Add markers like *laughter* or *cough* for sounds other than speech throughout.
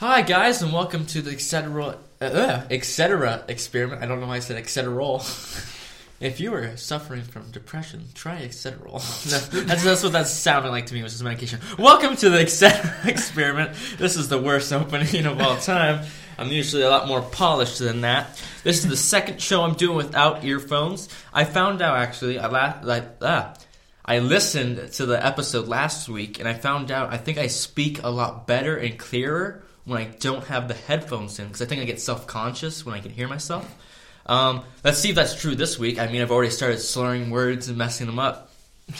Hi guys, and welcome to the etc. Uh, etc. experiment. I don't know why I said etc. *laughs* if you are suffering from depression, try etc. *laughs* that's, that's what that sounded like to me, which is medication. Welcome to the etc. *laughs* experiment. This is the worst opening of all time. I'm usually a lot more polished than that. This is the second show I'm doing without earphones. I found out actually, I la- like ah. I listened to the episode last week and I found out I think I speak a lot better and clearer when I don't have the headphones in because I think I get self conscious when I can hear myself. Um, let's see if that's true this week. I mean, I've already started slurring words and messing them up.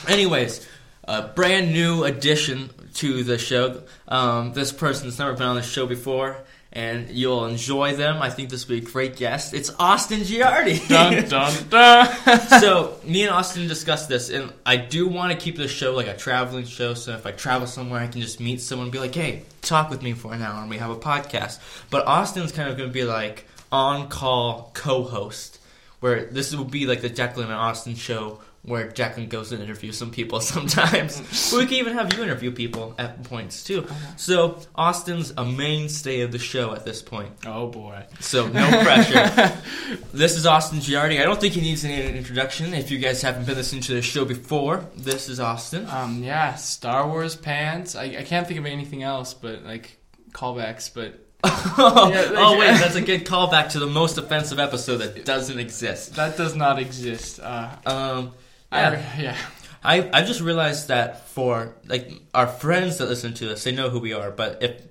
Anyways, a brand new addition to the show. Um, this person's never been on the show before and you'll enjoy them. I think this will be a great guest. It's Austin Giardi. *laughs* dun dun *laughs* dun. so me and Austin discussed this, and I do want to keep this show like a traveling show. So if I travel somewhere, I can just meet someone and be like, "Hey, talk with me for an hour," and we have a podcast. But Austin's kind of going to be like on-call co-host, where this will be like the Declan and Austin show where Jacqueline goes and interviews some people *laughs* sometimes. we can even have you interview people at points too. So Austin's a mainstay of the show at this point. Oh boy. So no *laughs* pressure. *laughs* this is Austin Giardi. I don't think he needs any introduction. If you guys haven't been listening to the show before, this is Austin. Um, yeah, Star Wars pants. I, I can't think of anything else, but like callbacks. But oh, Yeah, like- oh, wait, that's a good callback to the most offensive episode that doesn't exist. that does not exist. Uh, Um, I, yeah. *laughs* yeah. I I just realized that for like our friends that listen to us, they know who we are. But if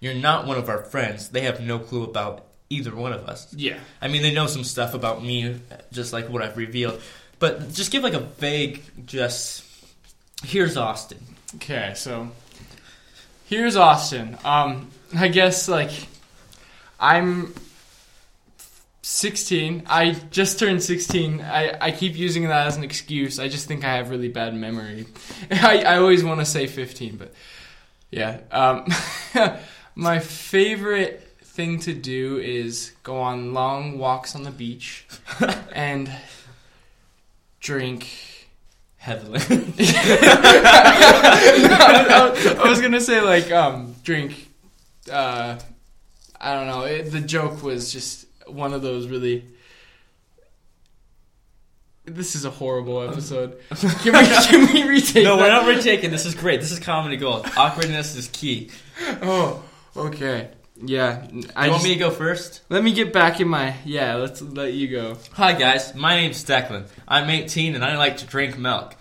you're not one of our friends, they have no clue about either one of us. Yeah. I mean, they know some stuff about me, just like what I've revealed. But just give like a vague, just here's Austin. Okay, so here's Austin. Um, I guess like I'm 16. I just turned 16. I, I keep using that as an excuse. I just think I have really bad memory. *laughs* I, I always want to say 15, but yeah. Um, *laughs* my favorite thing to do is go on long walks on the beach *laughs* and drink Heavily. I, I was gonna say like um drink uh I don't know it, the joke was just one of those really this is a horrible episode can we can we *laughs* retake no, we're not retaking. This is great. This is comedy gold. Awkwardness is key. oh okay yeah I you want just- me to go first? let me get back in my yeah let's let you go Hi guys, my name's Declan. I'm 18 and I like to drink milk.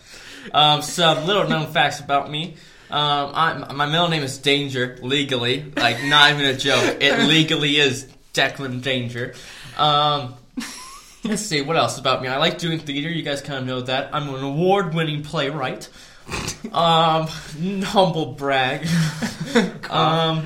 Um, some little known facts about me. Um, I'm, my middle name is Danger, legally. Like, not even a joke. It legally is Declan Danger. Um, let's see, what else about me? I like doing theater. You guys kind of know that. I'm an award winning playwright. Um, *laughs* humble brag. Um,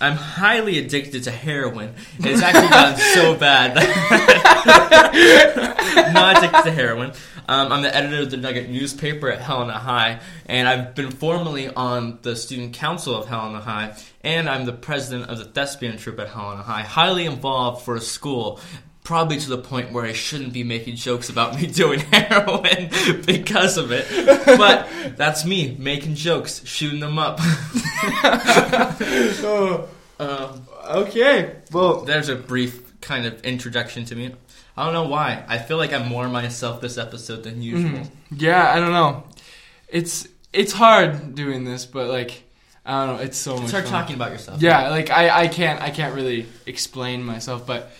I'm highly addicted to heroin. It's actually gotten so bad. *laughs* Not addicted to heroin. Um, I'm the editor of the Nugget newspaper at Helena High, and I've been formerly on the student council of Helena High, and I'm the president of the thespian troupe at Helena High. Highly involved for a school. Probably to the point where I shouldn't be making jokes about me *laughs* doing heroin because of it. But that's me making jokes, shooting them up. *laughs* *laughs* oh Um, okay well there's a brief kind of introduction to me. I don't know why. I feel like I'm more myself this episode than usual. Mhm. yeah I don't know it's it's hard doing this but like I don't know it's so much Start fun. talking about yourself. Yeah, like I, I can't I can't really explain myself, but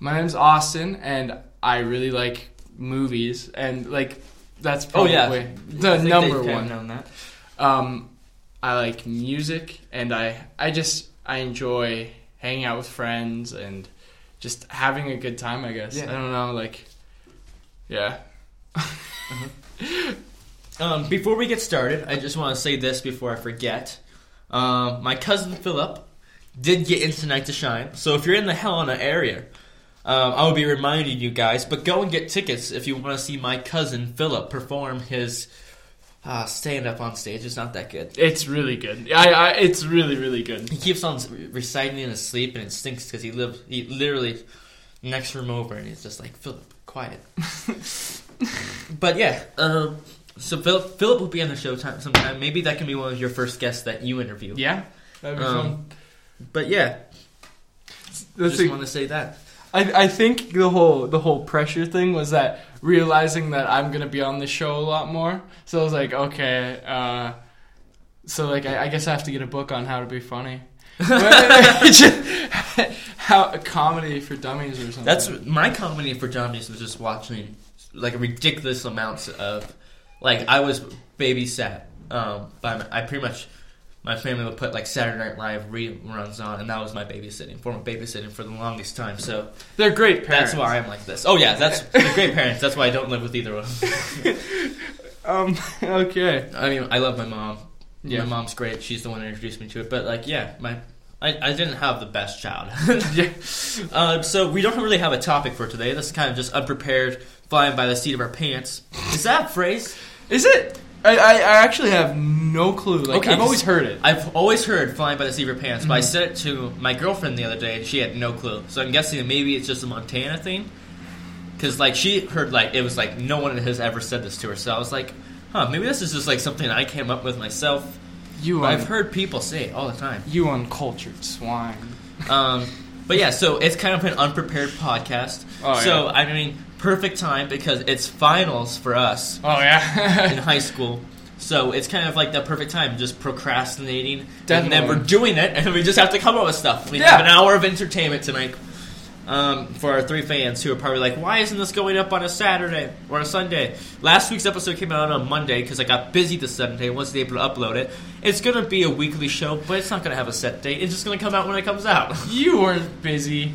my name's Austin and I really like movies and like that's Oh probably yeah. the number one. Known that. Um I like music and I I just I enjoy hanging out with friends and just having a good time, I guess. Yeah. I don't know, like yeah. Um, before we get started, I just want to say this before I forget. Um, my cousin Philip did get into Night to Shine, so if you're in the Helena area, um, I will be reminding you guys. But go and get tickets if you want to see my cousin Philip perform his uh, stand up on stage. It's not that good. It's really good. I, I it's really really good. He keeps on reciting in his sleep, and it stinks because he lives he literally next room over, and he's just like Philip, quiet. *laughs* but yeah, um, so Philip Philip will be on the show time sometime. Maybe that can be one of your first guests that you interview. Yeah. That'd be Um, fun. but yeah, The just want to say that. I, I think the whole the whole pressure thing was that realizing that I'm gonna be on the show a lot more. So I was like, okay, uh, so like I, I guess I have to get a book on how to be funny. *laughs* *laughs* how a comedy for dummies or something. That's my comedy for dummies was just watching like ridiculous amounts of like I was babysat. Um, by my, I pretty much my family would put like Saturday Night Live reruns on, and that was my babysitting form of babysitting for the longest time. So they're great parents. that's why I'm like this. Oh yeah, that's *laughs* great parents. That's why I don't live with either of them. *laughs* Um. *laughs* Okay. I mean, I love my mom. Yeah. My mom's great. She's the one that introduced me to it. But like, yeah, my I, I didn't have the best child. Yeah. Uh, so we don't really have a topic for today. This is kind of just unprepared, flying by the seat of our pants. Is that a phrase? Is it? I, I, I actually have no clue. Like Okay, I've always heard it. I've always heard flying by the seat of your pants, but I Mhm. said it to my girlfriend the other day, and she had no clue. So I'm guessing that maybe it's just a Montana thing. Because like she heard like it was like no one has ever said this to her. So I was like, huh, maybe this is just like something I came up with myself. You But un- I've heard people say it all the time. you uncultured swine. Um, but yeah, so it's kind of an unprepared podcast. Oh, so yeah. I mean, perfect time because it's finals for us Oh yeah, in high school. So it's kind of like the perfect time, just procrastinating, and Definitely. then we're doing it, *laughs* and we just have to come up with stuff. We Yeah. have an hour of entertainment tonight um, for our three fans who are probably like, "Why isn't this going up on a Saturday or a Sunday?" Last week's episode came out on a Monday because I got busy this Sunday and wasn't able to upload it. It's gonna be a weekly show, but it's not gonna have a set date. It's just gonna come out when it comes out. *laughs* you weren't busy.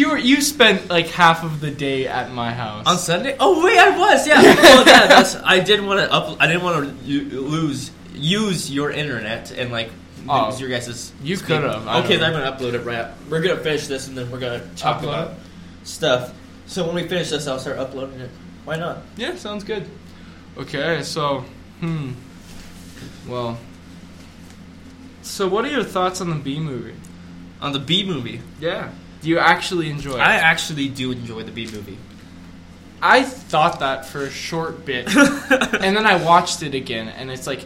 You were. You spent like half of the day at my house. On Sunday? Oh wait, I was. Yeah. *laughs* well, yeah. That's. I didn't want to up. I didn't want to lose use your internet and like Oh, lose your guys'. you could've, Okay, then I'm gonna upload it right. We're gonna finish this and then we're gonna talk Upload about stuff. So when we finish this, I'll start uploading it. Why not? Yeah, sounds good. Okay, so hmm. Well. So what are your thoughts on the B movie? On the B movie, Yeah. Do you actually enjoy it? I actually do enjoy the B movie. I thought that for a short bit, *laughs* and then I watched it again, and it's like,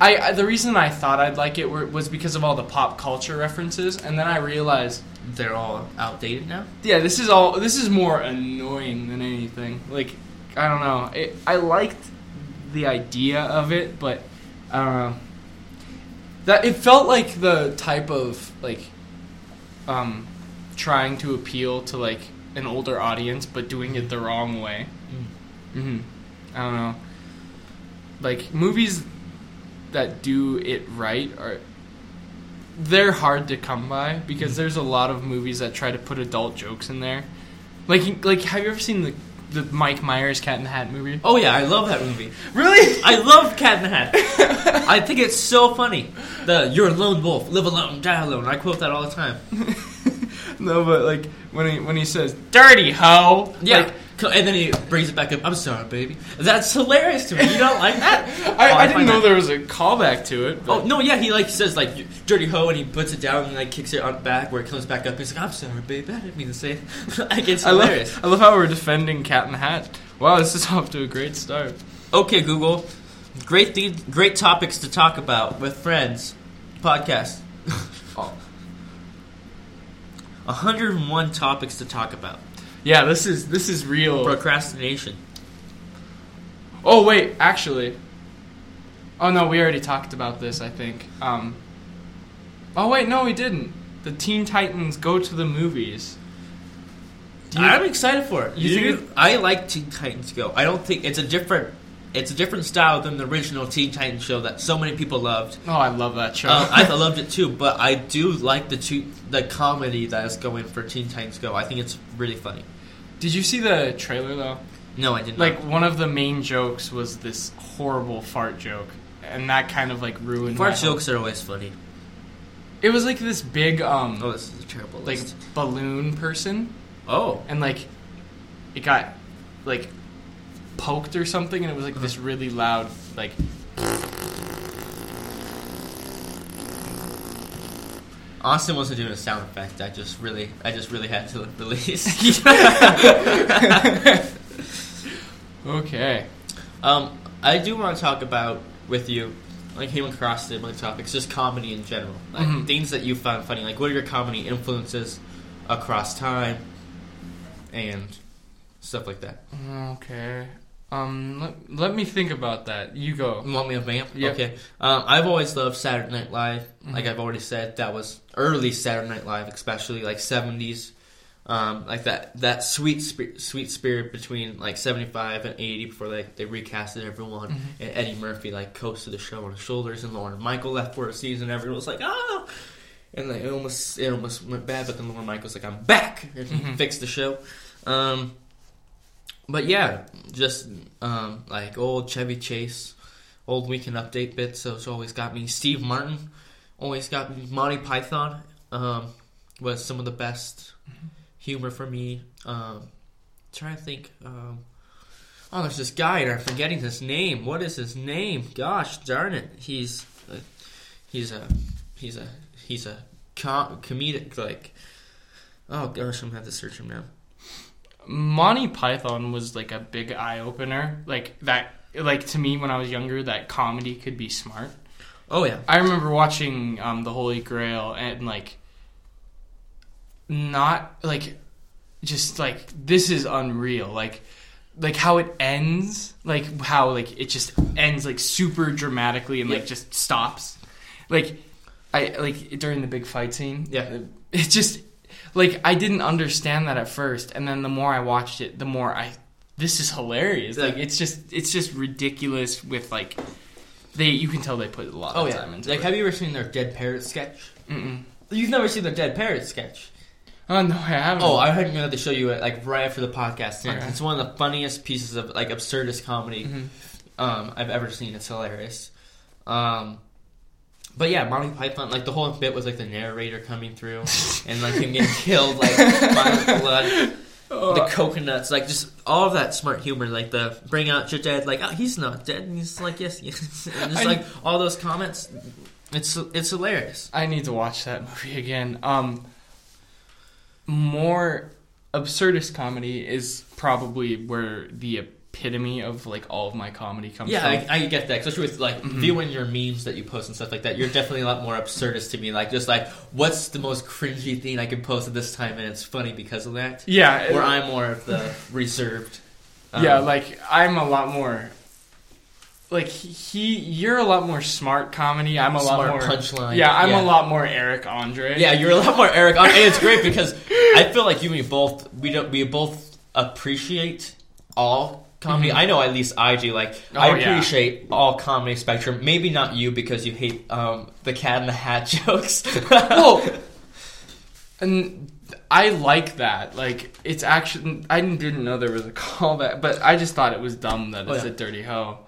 I, I the reason I thought I'd like it were, was because of all the pop culture references, and then I realized, They're all outdated now. yeah, this is all this is more annoying than anything. Like, I don't know, it, I liked the idea of it, but I don't know. That it felt like the type of like, um, trying to appeal to like an older audience, but doing it the wrong way. hmm I don't know. Like movies that do it right are they're hard to come by because there's a lot of movies that try to put adult jokes in there. Like like have you ever seen the the Mike Myers Cat in the Hat movie? Oh yeah, I love that movie. Really? I love Cat in the Hat. *laughs* I think it's so funny. The "You're a lone wolf, live alone, die alone." I quote that all the time. *laughs* no, but like when he when he says "dirty hoe," Yeah. like, and then he brings it back up. I'm sorry, baby. That's hilarious to me. You don't like that? *laughs* I, Oh, I didn't know that- there was a callback to it. But Oh no, yeah, he like says like "dirty hoe" and he puts it down and like kicks it on back where it comes back up. He's like, "I'm sorry, baby. I didn't mean to say it." *laughs* like it's I hilarious. love I love how we're defending Cat in the Hat. Wow, this is *laughs* off to a great start. Okay, Google. Great, th- great topics to talk about with friends. Podcast. Oh. 101 topics to talk about. Yeah, this is this is real. Procrastination. Oh wait, actually. Oh no, we already talked about this. I think. Um. Oh wait, no, we didn't. The Teen Titans go to the movies. You- I'm excited for it. you You think I like Teen Titans Go. I don't think it's a different. It's a different style than the original Teen Titans show that so many people loved. oh, I love that show. Uh, I *laughs* loved it too, but I do like the two, the comedy that is going for Teen Titans Go. I think it's really funny. Did you see the trailer though? No, I didn't. Like one of the main jokes was this horrible fart joke, and that kind of like ruined. my fart jokes are always funny. It was like this big um Oh, this is a terrible like list. balloon person, Oh, and like it got like poked or something, and it was like this really loud like. Austin wasn't doing a sound effect. I just really, I just really had to *laughs* release. *laughs* Okay. um, I do want to talk about with you like came across similar topics, just comedy in general, like Mhm. things that you found funny. Like, what are your comedy influences across time, and stuff like that. Okay. Um, let, let me think about that. You go. You want me to vamp? Yep. Okay. Um, I've always loved Saturday Night Live. Like Mhm. I've already said, that was early Saturday Night Live, especially like seventies. Um, like that that sweet sp- sweet spirit between like seventy five and eighty before they they recasted everyone Mhm. and Eddie Murphy like coasted the show on his shoulders and Lorne Michael left for a season. Everyone was like ah, and like, it almost it almost went bad. But then Lorne Michael's like I'm back and he Mhm. fixed the show. Um, but yeah, just um, like old Chevy Chase, old Weekend Update bits. So it's always got me. Steve Martin always got me. Monty Python um, was some of the best humor for me. Um, trying to think. Um, oh, there's this guy, and I'm forgetting his name. What is his name? Gosh darn it! He's uh, he's a he's a he's a com- comedic like. Oh gosh, I'm gonna have to search him now. Monty Python was like a big eye opener. Like that. Like to me, when I was younger, that comedy could be smart. Oh yeah, I remember watching um, the Holy Grail and like not like just like this is unreal like like how it ends like how like it just ends like super dramatically and Yeah. like just stops like I like during the big fight scene Yeah. it just like I didn't understand that at first and then the more I watched it the more I this is hilarious like it's just it's just ridiculous with like they you can tell they put a lot Oh of yeah. time into Like, it. have you ever seen their Dead Parrot sketch? Mm-mm. You've never seen their Dead Parrot sketch. Oh no, I haven't. Oh, I heard you have to show you it like right after the podcast. It's one of the funniest pieces of like absurdist comedy Mhm. um, I've ever seen. It's hilarious. Um, but yeah, Monty Python, like the whole bit was like the narrator coming through *laughs* and like him getting killed, like by the blood, Oh, the coconuts, like just all of that smart humor, like the bring out your dead, like oh, he's not dead, and he's like yes, yes, *laughs* and just I- like all those comments. It's it's hilarious. I need to watch that movie again. Um, more absurdist comedy is probably where the epitome of like all of my comedy comes Yeah, from. I, I get that, especially with like Mhm. viewing your memes that you post and stuff like that. You're definitely a lot more absurdist to me. Like, just like, what's the most cringy thing I can post at this time, and it's funny because of that. yeah, Where I'm more of the reserved. um, yeah, like I'm a lot more. Like he, you're a lot more smart comedy. I'm a lot more punchline. Yeah, I'm yeah. a lot more Eric Andre. Yeah, you're a lot more Eric, and it's great because I feel like you and me both we don't we both appreciate all comedy. Mhm. I know at least I do. Like Oh, I yeah. appreciate all comedy spectrum. Maybe not you because you hate um, the Cat in the Hat *laughs* jokes. well, and I like that. Like, it's actually I didn't know there was a *laughs* callback, but I just thought it was dumb that Oh, it's yeah. a dirty hoe.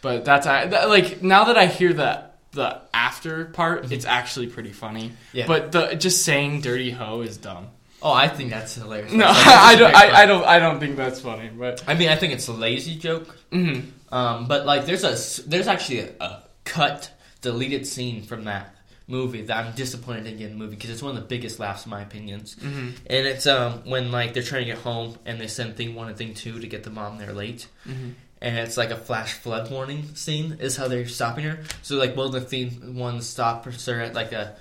But that's I that, like now that I hear the the after part, it's actually pretty funny. Mm-hmm. Yeah. But the just saying dirty hoe is dumb. Oh, I think that's hilarious. No, Like, *laughs* I don't. I, I don't. I don't think that's funny. But I mean, I think it's a lazy joke. mhm. Um, but like, there's a there's actually a, a cut deleted scene from that movie that I'm disappointed in getting the movie because it's one of the biggest laughs in my opinions. Mhm. And it's um when like they're trying to get home and they send thing one and thing two to get the mom there late. Mhm. And it's like a flash flood warning scene is how they're stopping her. So like one of the thing ones stop her at like a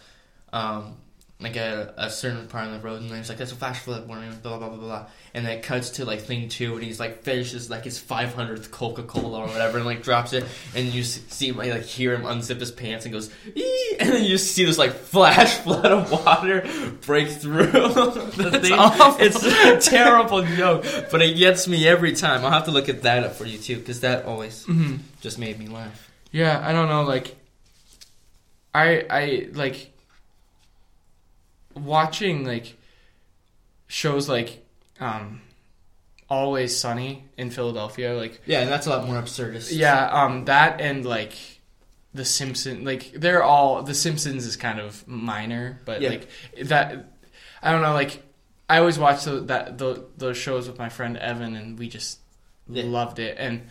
um like a, a certain part of the road and then it's like that's a flash flood warning blah blah blah blah and then it cuts to like thing two and he's like finishes like his 500th Coca-Cola or whatever and like drops it and you see him like hear him unzip his pants and goes Ee! and then you see this like flash *laughs* flood of water break through *laughs* the thing awful. it's a terrible joke but it gets me every time I'll have to look at that up for you too because that always Mhm. just made me laugh Yeah, I don't know. Like, I I like watching like shows like um, Always Sunny in Philadelphia. Like, yeah and that's a lot more absurdist yeah, um, that and like The Simpsons. Like, they're all The Simpsons is kind of minor, but Yeah. like that. I don't know. Like, I always watch the, that the, those shows with my friend Evan, and we just Yeah. loved it. And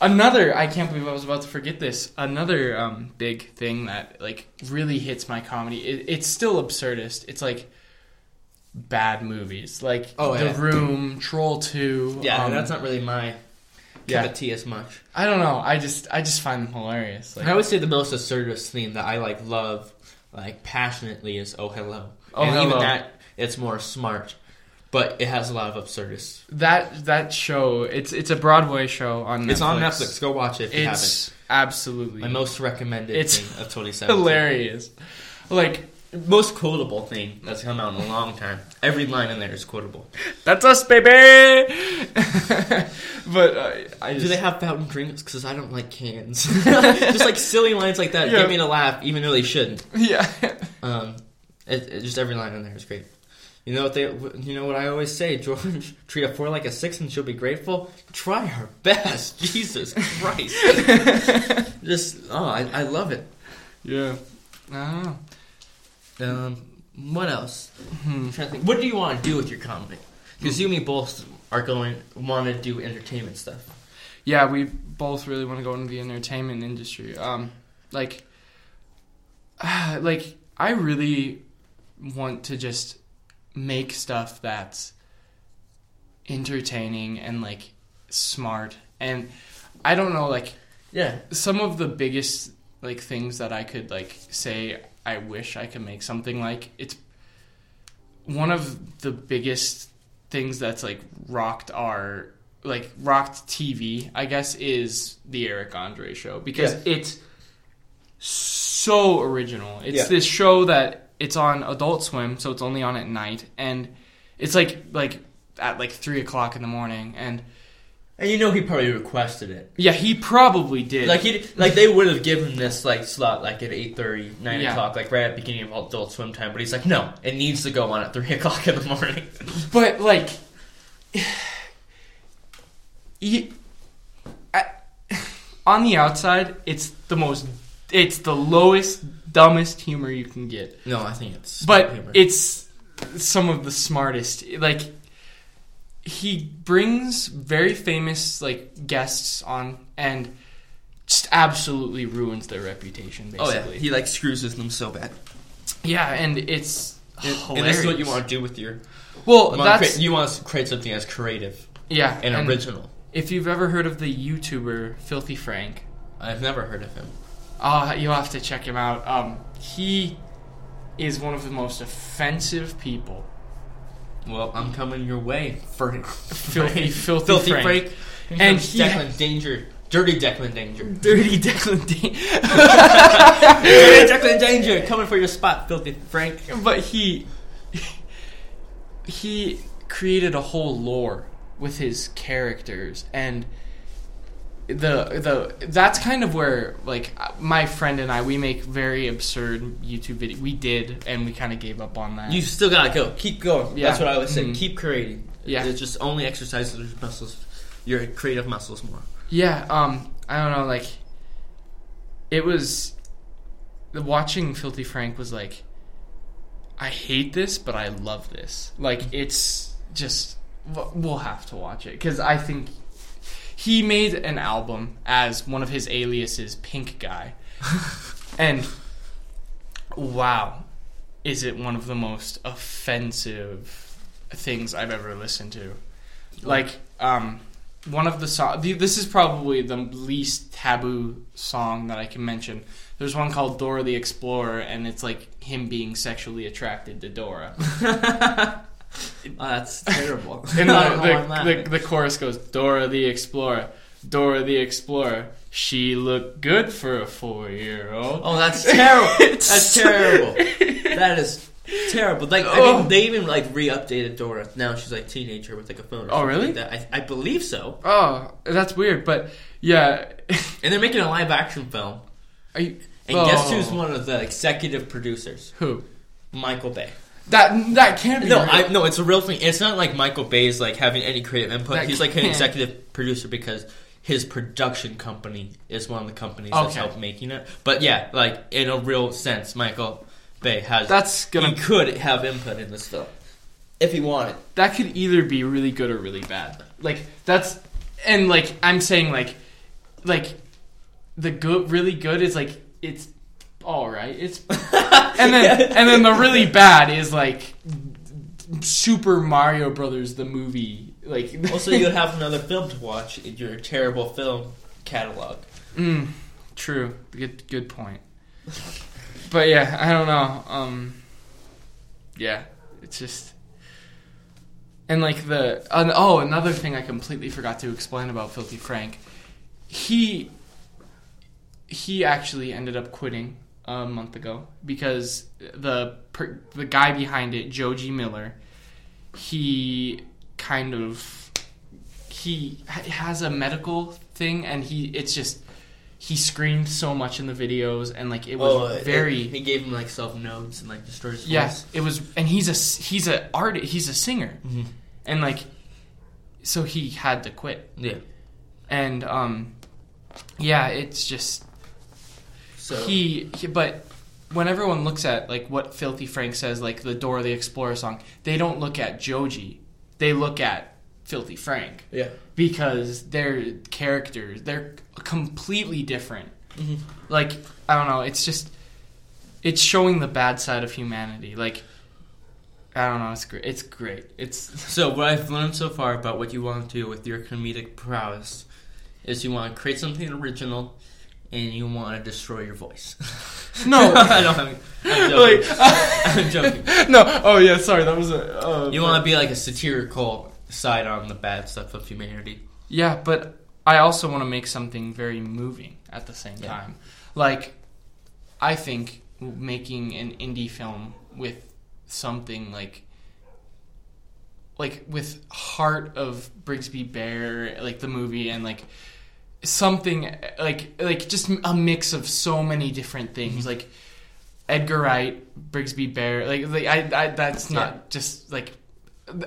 another, I can't believe I was about to forget this. Another um, big thing that like really hits my comedy. It, it's still absurdist. It's like bad movies, like Oh, The yeah. Room, Troll Two. yeah um, that's not really my Yeah. of tea as much. I don't know. I just I just find them hilarious. Like, I would say the most assertive theme that I like love, like passionately, is "Oh Hello." Oh, and even that, it's more smart, but it has a lot of absurdist. that that show. It's it's a Broadway show on. Netflix. It's on Netflix. Go watch it if you haven't. It's absolutely My most recommended It's thing of *laughs* 2017. hilarious. Like Most quotable thing that's come out in a long time. Every line in there is quotable. that's us, baby. *laughs* but uh, I just, Do they have fountain drinks? Because I don't like cans. *laughs* just like silly lines like that Yeah. get me to laugh, even though they shouldn't. Yeah. Um, it, it- just every line in there is great. You know what they? You know what I always say, George. *laughs* Treat a four like a six, and she'll be grateful. Try her best. *laughs* Jesus Christ. *laughs* just oh, I, I love it. Yeah. I. Um, what else? Hmm. I'm trying to think. What do you want to do with your comedy? Because you and me both are going want to do entertainment stuff. Yeah, we both really want to go into the entertainment industry. Um, like, *sighs* like I really want to just make stuff that's entertaining and like smart. And I don't know, like Yeah. some of the biggest like things that I could like say I wish I could make something like it's one of the biggest things that's like rocked our like rocked TV I guess is the Eric Andre show because Yeah. it's so original. It's Yeah. this show that it's on Adult Swim, so it's only on at night, and it's like like at like three o'clock in the morning, and And you know he probably requested it. yeah, he probably did. Like he, like they would have given this like slot like at 8.30, 9 Yeah. o'clock, like right at the beginning of Adult Swim time. But he's like, no, it needs to go on at three *laughs* o'clock in the morning. *laughs* But like, *sighs* you, I, *sighs* on the outside, it's the most, it's the lowest, dumbest humor you can get. no, I think it's But humor. it's some of the smartest. Like, he brings very famous like guests on and just absolutely ruins their reputation. oh yeah, Basically, he like screws with them so bad. yeah, and it's And, and this is what you want to do with your. Well, you want to that's create, you want to create something as creative yeah, and, original. If you've ever heard of the YouTuber Filthy Frank, I've never heard of him. Uh, you'll have to check him out. Um, he is one of the most offensive people. Well, I'm coming your way for Filthy, *laughs* filthy, filthy Frank. Frank. And And he- *laughs* Danger, dirty Declan Danger, Dirty Declan *laughs* dirty Declan Danger, coming for your spot, filthy Frank. but he he created a whole lore with his characters and the the that's kind of where like my friend and I we make very absurd YouTube video we did and we kind of gave up on that. You still gotta go. Keep going. Yeah. That's what I would say. Mhm. Keep creating. Yeah. It just only exercises your muscles, your creative muscles more. Yeah, um, I don't know, like, it was. The watching Filthy Frank was like, I hate this, but I love this. Like, it's just. We'll have to watch it because I think he made an album as one of his aliases, Pink Guy, *laughs* and wow, is it one of the most offensive things I've ever listened to? Like, um, one of the songs, This is probably the least taboo song that I can mention. There's one called Dora the Explorer, and it's like him being sexually attracted to Dora. *laughs* Oh, that's terrible. *laughs* And I don't know why I'm the, the, the chorus goes, Dora the Explorer, Dora the Explorer. She looked good for a four year old. oh, that's terrible. *laughs* That's terrible. That is terrible. Like I Oh. mean, they even like re-updated Dora. Now she's like teenager with like a phone. Or Oh, really? Like that. I, I believe so. Oh, that's weird, but yeah. *laughs* And they're making a live action film. Are you, And guess Oh. who's one of the executive producers? who? Michael Bay. That that can't be. No, real. I no, it's a real thing. It's not like Michael Bay's like having any creative input. That He's like an executive producer because his production company is one of the companies that's Okay. helped making it. But yeah, like in a real sense, Michael Bay has That's gonna he could have input in this film if he wanted. that could either be really good or really bad. Like that's and like I'm saying like like the good really good is like it's all right. It's *laughs* and then and then the really bad is like Super Mario Brothers the movie like *laughs* Also, you'd have another film to watch in your terrible film catalog. Mm, true. Good good point. But yeah, I don't know. Um yeah, it's just and like the uh, oh, another thing I completely forgot to explain about Filthy Frank. He he actually ended up quitting a month ago because the per, the guy behind it, Joji Miller, he kind of he has a medical thing and he it's just he screamed so much in the videos and like it was Oh, very He gave him like self notes and like destroyed his voice. Yes, it was, and he's a he's a art he's a singer, Mhm. and like, so he had to quit, Yeah. and um, yeah, it's just So he, he. But when everyone looks at like what Filthy Frank says, like the Dora the Explorer song, they don't look at Joji, they look at Filthy Frank yeah. because they're characters, they're completely different. Mhm. Like I don't know, it's just it's showing the bad side of humanity. Like I don't know, it's great. It's great. It's *laughs* So what I've learned so far about what you want to do with your comedic prowess is you want to create something original and you want to destroy your voice. no, I don't. I'm, I'm joking. like *laughs* I'm joking. no. Oh yeah, sorry. That was a. Uh, You want to be like a satirical side on the bad stuff of humanity. Yeah, but I also want to make something very moving at the same Yeah. time. Like, I think making an indie film with something like, like with heart of Brigsby Bear, like the movie, and like something like like just a mix of so many different things, like. Edgar Wright, Brigsby Bear, like, like I, I, that's not Yeah. just like,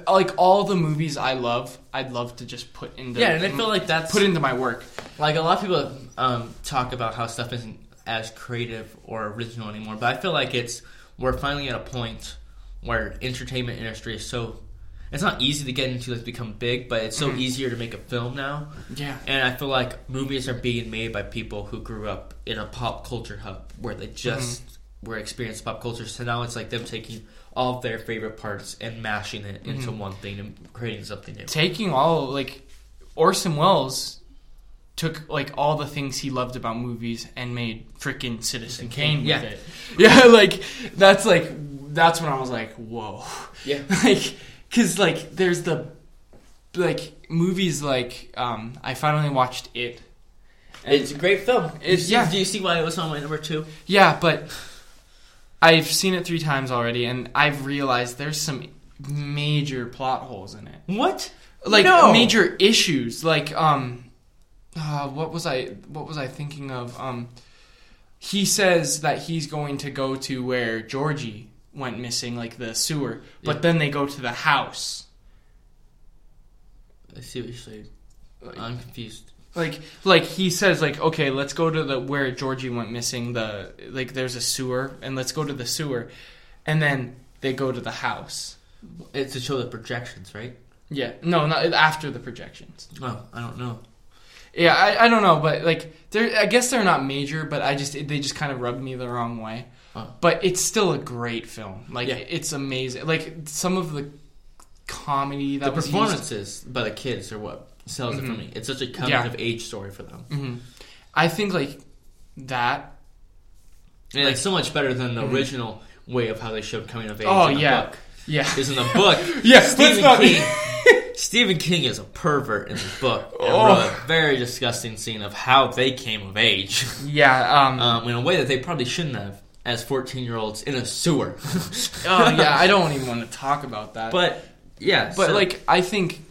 like all the movies I love, I'd love to just put into Yeah, and I feel like that's put into my work. like a lot of people um, talk about how stuff isn't as creative or original anymore, but I feel like it's we're finally at a point where entertainment industry is so it's not easy to get into to become big, but it's so Mhm. easier to make a film now. Yeah. And I feel like movies are being made by people who grew up in a pop culture hub where they just were experienced pop culture. So now it's like them taking all of their favorite parts and mashing it into Mhm. one thing and creating something new. Taking all like Orson Welles took like all the things he loved about movies and made freaking Citizen Kane Yeah. with it. *laughs* Yeah, like that's like that's when I was like, whoa. Yeah. *laughs* like cuz like there's the like movies like um I finally watched it. And- It's a great film. It's- yeah. Do you see why it was on my number two? Yeah, but I've seen it 3 times already and I've realized there's some major plot holes in it. What? like No. major issues like um uh, what was i what was i thinking of um he says that he's going to go to where georgie went missing like the sewer but Yeah. then they go to the house I see what you're saying. like, I'm confused. like like he says like okay let's go to the where georgie went missing the like there's a sewer and let's go to the sewer and then they go to the house It's to show the projections, right? yeah no not after the projections Oh, I don't know. Yeah, I, I don't know, but like they're I guess they're not major, but I just they just kind of rubbed me the wrong way. But it's still a great film. Like Yeah. it's amazing. Like some of the comedy that the performances by the kids are what sells it for Mhm. me. It's such a coming Yeah. of age story for them. hmm I think like that. And Like- it's so much better than the Mhm. original way of how they showed coming of age. Oh, in the yeah. book. Yeah, Because in the book, *laughs* Yes, let's Stephen King. Stephen King is a pervert in the book. *laughs* And Oh. wrote a very disgusting scene of how they came of age, yeah. Um, *laughs* um, in a way that they probably shouldn't have, as fourteen-year-olds in a sewer. *laughs* oh yeah. I don't even want to talk about that. But yeah, but so- like I think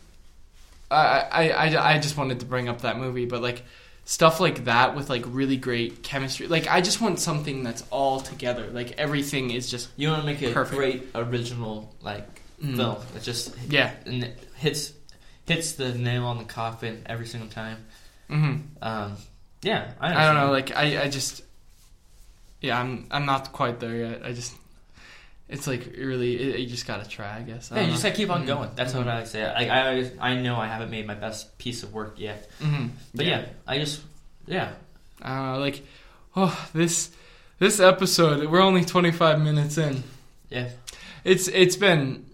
I, I I I just wanted to bring up that movie, but like stuff like that with like really great chemistry. Like I just want something that's all together. Like everything is just you want to make a Perfect. great original like Mm. film that just yeah. and it hits hits the nail on the coffin every single time. hmm Um, yeah, I, I don't know. Like I, I just yeah. I'm I'm not quite there yet. I just it's like really it, you just gotta try. I guess. I yeah, you just gotta keep on Mhm. going. That's what I say. Like I, I know I haven't made my best piece of work yet, Mhm. but yeah, I just yeah. I don't know. Like oh this this episode we're only 25 minutes in. Yeah. It's it's been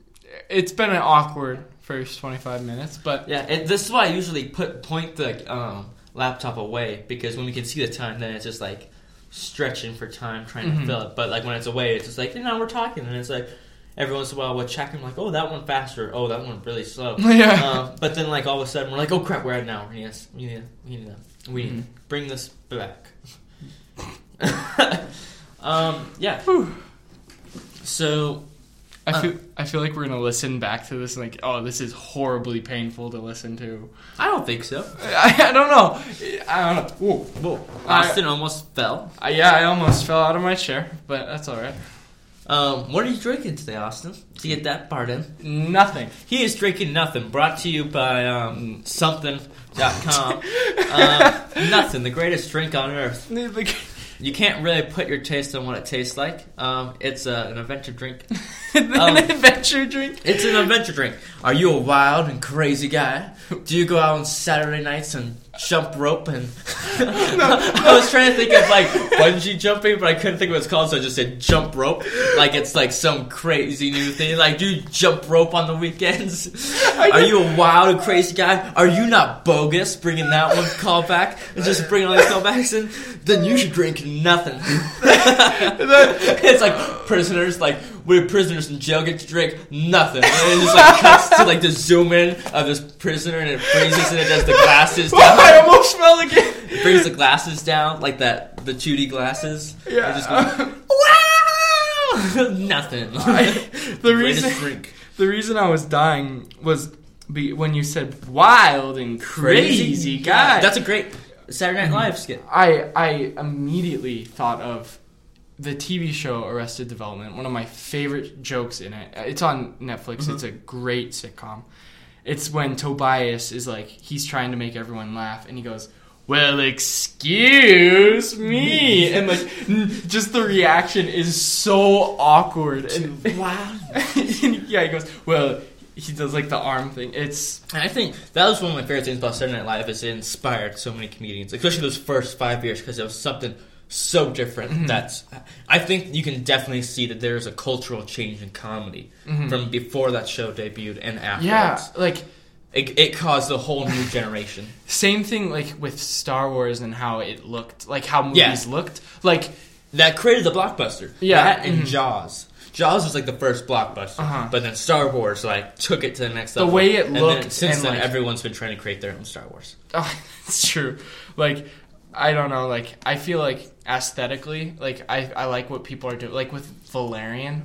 it's been an awkward first 25 minutes, but Yeah, and this is why I usually put point the um, laptop away because when we can see the time, then it's just like stretching for time trying Mhm. to fill it. But like when it's away, it's just like you know we're talking, and it's like every once in a while we'll check and like oh that one faster, oh that one really slow. *laughs* yeah. um, but then like all of a sudden we're like oh crap we're at an hour. Yes, we need we need to we need Mhm. to bring this back. *laughs* *laughs* um, yeah. So I uh, feel I feel like we're gonna listen back to this and like, oh, this is horribly painful to listen to. I don't think so. *laughs* I, I don't know. I don't know. Whoa. Whoa, I- Austin almost fell. I, yeah, I almost fell out of my chair, but that's all right. Um, what are you drinking today, Austin? To get that part in. Nothing. He is drinking nothing. Brought to you by um, something.com. *laughs* uh, nothing, the greatest drink on earth. You can't really put your taste on what it tastes like. Um, it's uh, an adventure drink. *laughs* an Um, adventure drink. It's an adventure drink. Are you a wild and crazy guy? Do you go out on Saturday nights and jump rope and? *laughs* I was trying to think of like bungee jumping, but I couldn't think of what it's called, so I just said jump rope. Like it's like some crazy new thing. Like, do you jump rope on the weekends? Are you a wild crazy guy? Are you not bogus? Bringing that one call back and just bringing all these callbacks in. Then you should drink nothing. *laughs* *laughs* it's like prisoners, like when prisoners in jail get to drink nothing. And it just like cuts to like the zoom in of this prisoner and it freezes and it does the glasses Oh, I down. almost fell again. It brings the glasses down, like that the 2D glasses. Yeah. Just goes, wow! *laughs* nothing. *laughs* I- the *laughs* reason drink. the reason I was dying was be, when you said wild and crazy guy. That's a great Saturday Night Live skit. I I immediately thought of the TV show Arrested Development. One of my favorite jokes in it. It's on Netflix. Mm-hmm. It's a great sitcom. It's when Tobias is like he's trying to make everyone laugh, and he goes, "Well, excuse me," *laughs* and like just the reaction is so awkward. And *laughs* Wow. *laughs* yeah, he goes, "Well." He does like the arm thing. It's And I think that was one of my favorite things about Saturday Night Live is it inspired so many comedians, especially those first five years, because it was something so different. Mm-hmm. That's I think you can definitely see that there's a cultural change in comedy from before that show debuted and. Mm-hmm. yeah, like It, it caused a whole new generation. *laughs* Same thing like with Star Wars and how it looked, like how movies Yeah. looked. Like that created the blockbuster. Yeah. that and Mhm. Jaws. Jaws was like the first blockbuster, Uh-huh. but then Star Wars like took it to the next level. The way it And then looked since and, then, like- everyone's been trying to create their own Star Wars. *laughs* oh, it's true. Like I don't know, like I feel like aesthetically, like I, I like what people are doing like with Valerian.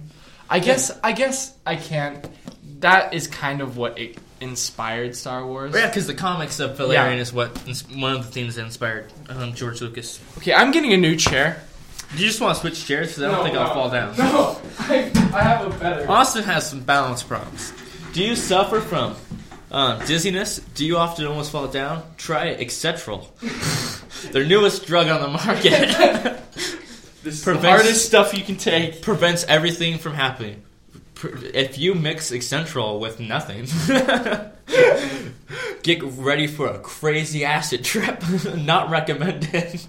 I guess I guess I can't that is kind of what it inspired Star Wars. Yeah, because the comics of Valerian Yeah. is what one of the things that inspired um, George Lucas. Okay, I'm getting a new chair. Do you just want to switch chairs? Because I don't think I'll fall *laughs* down. No, I, I have a better. *laughs* Austin has some balance problems. Do you suffer from uh, dizziness? Do you often almost fall down? Try Excetral, *laughs* their newest drug on the market. *laughs* This is Prevents- the hardest stuff you can take. Prevents everything from happening. If you mix Excentral with nothing, *laughs* get ready for a crazy acid trip. *laughs* Not recommended.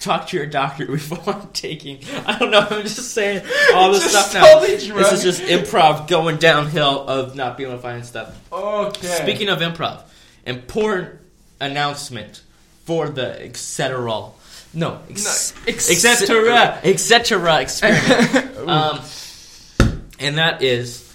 Talk to your doctor before taking. I don't know. I'm just saying all this Just stuff now. This is just improv going downhill of not being able to find stuff. Okay. Speaking of improv, important announcement for the etc. No, ex- No, etc.. etc. experiment. *laughs* um, and that is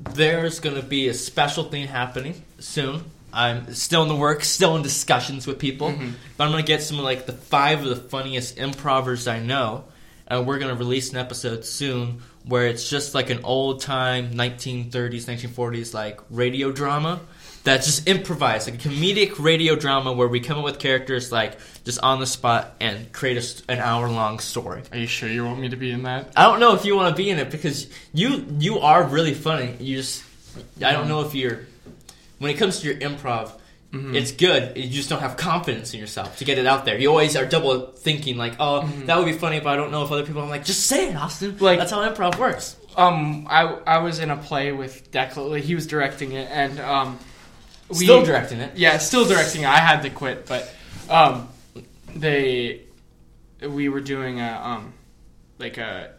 there's going to be a special thing happening soon. I'm still in the works, still in discussions with people, but I'm going to get some of like the five of the funniest improvers I know, and we're going to release an episode soon where it's just like an old time 1930s, 1940s like radio drama that's just improvised, like a comedic radio drama where we come up with characters like just on the spot and create a st an hour long story. Are you sure you want me to be in that? I don't know if you want to be in it because you you are really funny. You just I don't know if you're when it comes to your improv, Mm-hmm. it's good. You just don't have confidence in yourself to get it out there. You always are double thinking like, oh, that would be funny, but I don't know if other people. I'm like, just say it, Austin. Mm-hmm. Like- that's how improv works. Um, I I was in a play with Declan. He was directing it, and um, we, Still directing it. Yeah, still directing. it. I had to quit, but um, they we were doing a um like a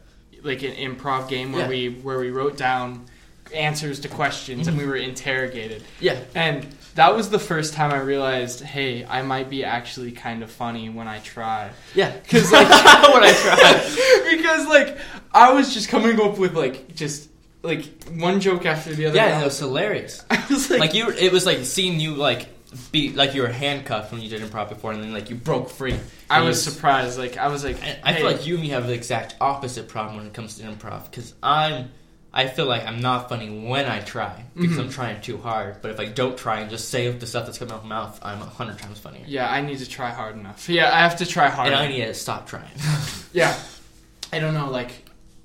like an improv game where Yeah. we where we wrote down answers to questions and we were interrogated. Yeah. And that was the first time I realized, hey, I might be actually kind of funny when I try. Yeah. *laughs* Because like *laughs* when I try. *laughs* because like I was just coming up with like just like one joke after the other. Yeah, and it was hilarious. *laughs* I was like, Like you, it was like seeing you like be like you were handcuffed when you did improv before, and then like you broke free. I And was surprised. Like I was like, And I hey, feel like you and me have the exact opposite problem when it comes to improv because I'm. I feel like I'm not funny when I try because Mhm. I'm trying too hard. But if I don't try and just say the stuff that's coming out of my mouth, I'm a hundred times funnier. yeah, I need to try hard enough. Yeah, I have to try hard. And I need to stop trying. *laughs* Yeah, I don't know. Like,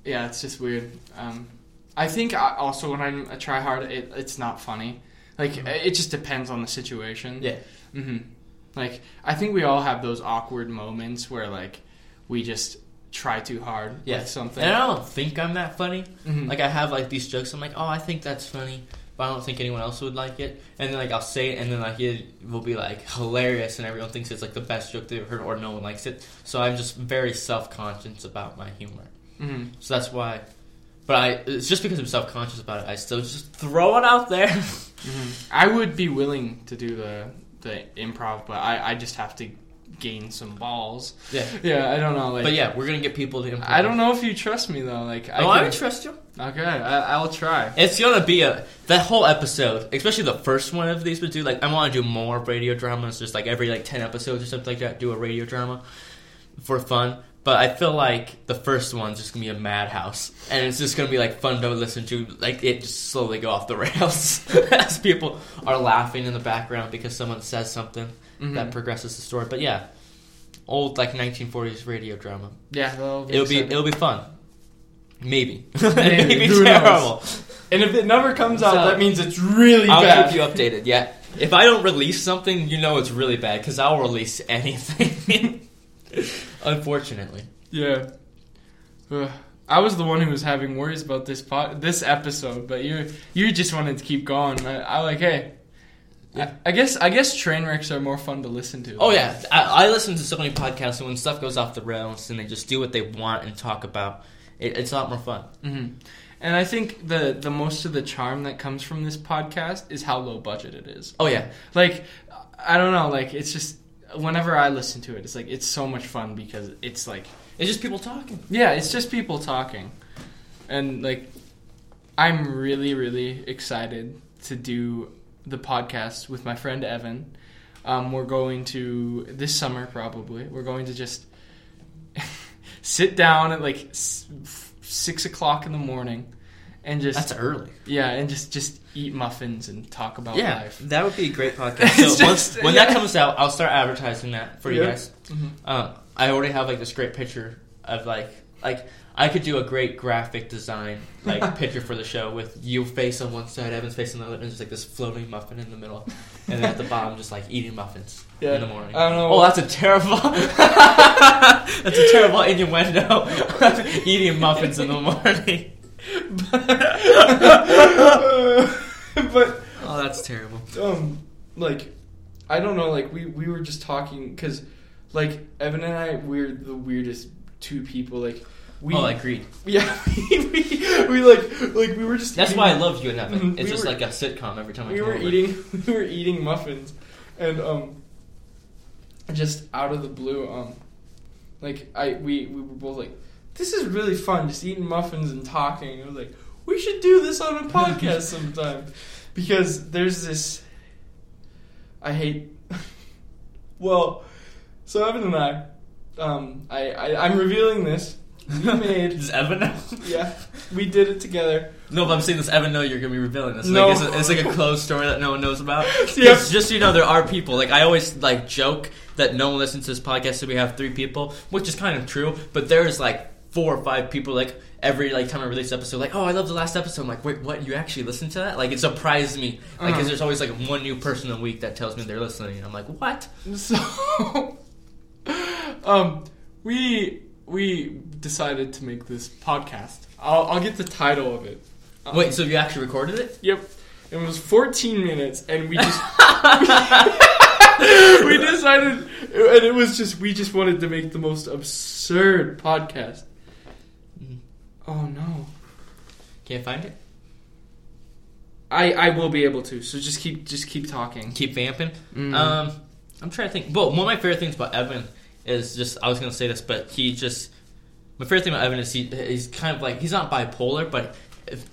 yeah, it's just weird. Um, I think I, also when I'm, I try hard, it, it's not funny. Like, Mhm. it just depends on the situation. yeah. hmm Like, I think we all have those awkward moments where like we just try too hard Yeah. with something. And I don't think I'm that funny. Mhm. Like I have like these jokes. I'm like, oh, I think that's funny, but I don't think anyone else would like it. And then like I'll say it, and then like it will be like hilarious, and everyone thinks it's like the best joke they've heard, or no one likes it. So I'm just very self conscious about my humor. Mhm. So that's why. But I, it's just because I'm self conscious about it. I still just throw it out there. *laughs* Mhm. I would be willing to do the the improv, but I, I just have to gain some balls. yeah. Yeah, I don't know. Like, But yeah, we're gonna get people to. Improv. I don't know if you trust me though. Like, I Oh, I can- would trust you. okay, I, I'll try. It's gonna be a that whole episode, especially the first one of these would do. Like, I want to do more radio dramas, just like every like ten episodes or something like that. Do a radio drama for fun. But I feel like the first one's just gonna be a madhouse, and it's just gonna be like fun to listen to. Like it just slowly go off the *laughs* rails as people are laughing in the background because someone says something Mhm. that progresses the story. But yeah, old like 1940s radio drama. yeah, that'll It'll be it'll be fun. Maybe, *laughs* Maybe. maybe knows? terrible. And if it never comes out, So- that means it's really I'll bad. keep you updated. Yeah, if I don't release something, you know it's really bad because I'll release anything. *laughs* *laughs* Unfortunately, Yeah. Ugh. I was the one who was having worries about this pot, this episode, but you you just wanted to keep going. I, I like, hey, Yeah. I, I guess I guess train wrecks are more fun to listen to. oh yeah, I, I listen to so many podcasts, and when stuff goes off the rails and they just do what they want and talk about, it, it's a lot more fun. hmm And I think the the most of the charm that comes from this podcast is how low budget it is. Oh yeah, Like, I don't know, like it's just whenever I listen to it, it's like it's so much fun because it's like it's just people talking. Yeah, it's just people talking. And like I'm really really excited to do the podcast with my friend Evan. Um, we're going to this summer probably. We're going to just *laughs* sit down at like s- six o'clock in the morning and just That's early. yeah, and just just eat muffins and talk about yeah, life. that would be a great *laughs* podcast. So once, when yeah. that comes out, I'll start advertising that for you Yeah. guys. Mhm. Um, I already have like this great picture of like like I could do a great graphic design like *laughs* picture for the show with you face on one side, Evan's face on the other, and just like this floating muffin in the middle, and then at the bottom just like eating muffins Yeah. in the morning. I don't know. Oh, that's a terrible. *laughs* that's a terrible innuendo. eating muffins in the morning. *laughs* but Oh, that's terrible. um like i don't know like we we were just talking because like evan and i we're the weirdest two people like we oh, agreed. *laughs* yeah we, we, we like like we were just That's eating- why I love you and Evan. Mhm, It's we just were- like a sitcom every time I we were over. eating *laughs* we were eating muffins and um just out of the blue um like i we we were both like this is really fun just eating muffins and talking i was like we should do this on a *laughs* podcast sometime because there's this i hate *laughs* well so evan and i um i, I i'm revealing this we *laughs* made Does Evan know? yeah we did it together No, but I'm saying this. Evan, know you're gonna be revealing this. No. Like, it's, a, it's like a closed story that no one knows about. Yep. Just so you know, there are people. Like I always like joke that no one listens to this podcast, so we have three people, which is kind of true. But there's like four or five people. Like every like time I release an episode, like oh, I love the last episode. I'm like, wait, what? You actually listened to that? Like it surprised me. Like, Uh-huh. cause there's always like one new person a week that tells me they're listening. And I'm like, what? *laughs* So, um, we we decided to make this podcast. I'll, I'll get the title of it. Um, Wait, so you actually recorded it? Yep. It was 14 minutes, and we just *laughs* *laughs* we decided, and it was just we just wanted to make the most absurd podcast. Oh no! Can't find it. I I will be able to. So just keep just keep talking. Keep vamping. Mm. Um, I'm trying to think. Well, one of my favorite things about Evan is just I was gonna say this, but he just my favorite thing about Evan is he he's kind of like he's not bipolar, but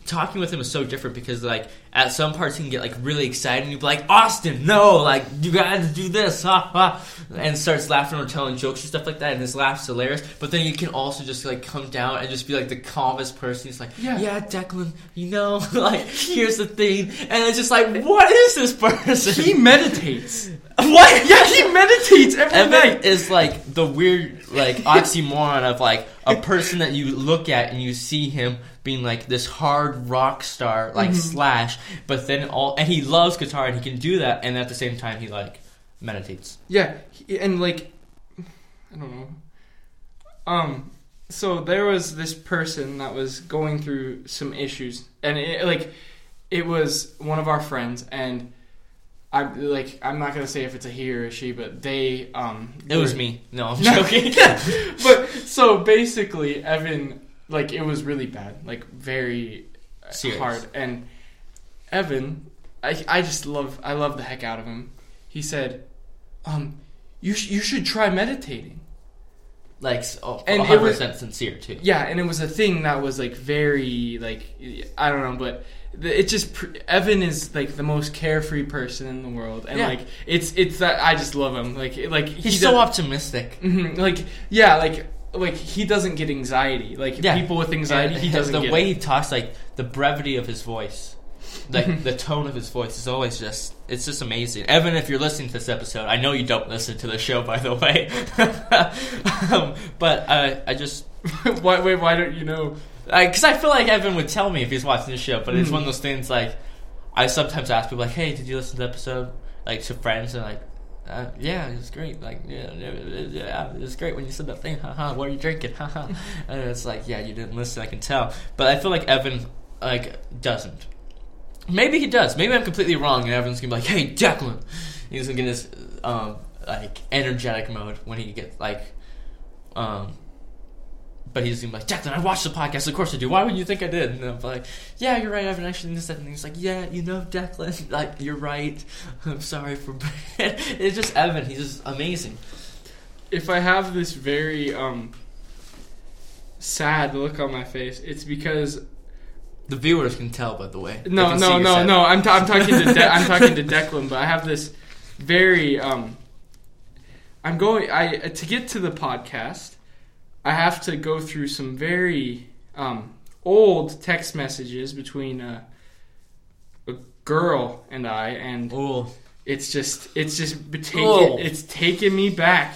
talking with him is so different because like at some parts he can get like really excited and you'd be like Austin, no, like you gotta do this, ha ha, and starts laughing or telling jokes and stuff like that, and his laugh's hilarious. But then you can also just like come down and just be like the calmest person. He's like, Yeah. yeah, Declan, you know, *laughs* like here's the thing, and it's just like, what is this person? he meditates. What? *laughs* Yeah, he meditates every Evan night. is like the weird like *laughs* oxymoron of like a person that you look at and you see him being like this hard rock star like Slash, but then all and he loves guitar and he can do that, and at the same time he like meditates. Yeah, and like I don't know. Um so there was this person that was going through some issues and it, like it was one of our friends and I like I'm not going to say if it's a he or a she but they um It was were- me. No, I'm *laughs* joking. but so basically Evan like it was really bad like very Serious. hard and Evan I I just love I love the heck out of him he said um you sh- you should try meditating like oh, And it was- sincere too. yeah and it was a thing that was like very like I don't know but it just Evan is like the most carefree person in the world and Yeah. like it's it's that I just love him like like He's he so optimistic. Mhm, like yeah like like he doesn't get anxiety like Yeah. people with anxiety And he doesn't the way it. he talks, like the brevity of his voice, like the tone of his voice is always just it's just amazing. Evan, if you're listening to this episode, I know you don't listen to the show, by the way, *laughs* um, but uh, I just *laughs* why wait why don't you know because I, feel like Evan would tell me if he's watching the show, but it's Mhm. one of those things like I sometimes ask people like, "Hey, did you listen to the episode?" Like to friends and like. Uh, yeah, it was great. Like, yeah, yeah, yeah, it was great when you said that thing. Haha, what are you drinking? Haha. *laughs* and it's like, yeah, you didn't listen. I can tell. But I feel like Evan like doesn't. Maybe he does. Maybe I'm completely wrong, and Evan's gonna be like, "Hey, Declan," he's gonna get his um like energetic mode when he gets like um. But he's gonna be like, Declan, I watched the podcast. Of course I do. Why would you think I did? And I'm like, Yeah, you're right. I haven't actually listened. And he's like, Yeah, you know, Declan, *laughs* like you're right. I'm sorry for. *laughs* it's just Evan. He's just amazing. if I have this very um sad look on my face it's because The viewers can tell, by the way. No no no no I'm, ta- I'm talking to De- I'm talking to *laughs* Declan but I have this very um I'm going I to get to the podcast I have to go through some very um old text messages between uh, a girl and I and Oh, it's just it's just taken it's taken me back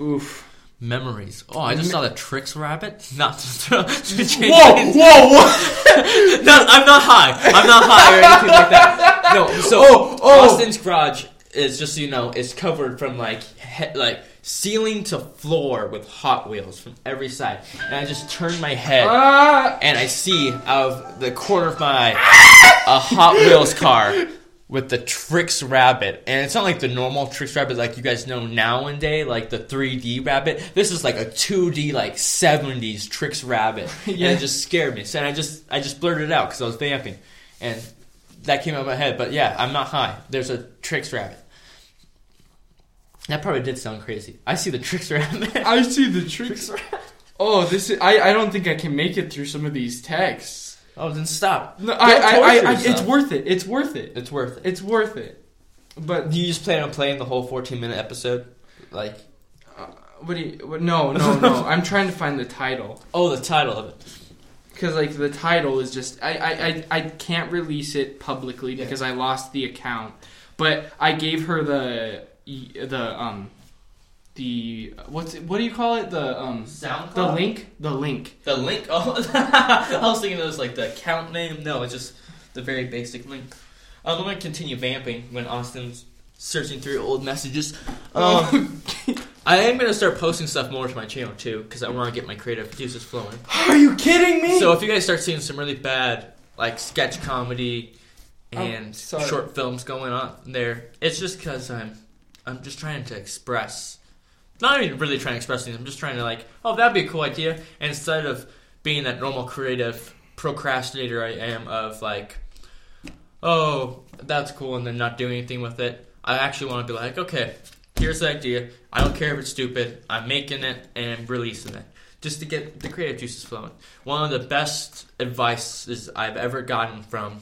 oof memories. Oh, I just saw the Trix Rabbit. *laughs* Not to, to change whoa things. whoa whoa *laughs* no, I'm not high. I'm not high or anything like that. No, so Oh, oh. Austin's garage is just so you know is covered from like he- like ceiling to floor with Hot Wheels from every side, and I just turn my head ah and I see out of the corner of my eye a Hot Wheels car with the Trix Rabbit, and it's not like the normal Trix Rabbit like you guys know nowadays, like the 3D Rabbit. This is like a 2D like 70s Trix Rabbit, Yeah. *laughs* and it just scared me. So I just I just blurted it out because I was vamping, and that came out of my head. But yeah, I'm not high. There's a Trix Rabbit. That probably did sound crazy. I see the Trix around *laughs* there. I see the Trix. Oh, this is. I, I don't think I can make it through some of these texts. oh, then stop. No, I, I, I, I, it's worth it. It's worth it. It's worth it. It's worth it. But Do you just plan on playing the whole 14 minute episode? Like, uh, what do you? What, no, no, no. *laughs* I'm trying to find the title oh, the title of it. because like the title is just. I, I, I, I can't release it publicly Yeah. because I lost the account. But I gave her the the um the what's it, what do you call it the um SoundCloud? the link the link The link? *laughs* Oh, I was thinking it was like the account name. No, it's just the very basic link. Um, I'm going to continue vamping when Austin's searching through old messages. Um, *laughs* I am going to start posting stuff more to my channel too because I want to get my creative juices flowing. Are you kidding me? So if you guys start seeing some really bad like sketch comedy Oh, and short films going on there, it's just because I'm I'm just trying to express. Not even really trying to express things. I'm just trying to like, oh, that'd be a cool idea. And instead of being that normal creative procrastinator I am of like, oh, that's cool, and then not do anything with it. I actually want to be like, okay, here's the idea. I don't care if it's stupid. I'm making it and releasing it just to get the creative juices flowing. One of the best advices I've ever gotten from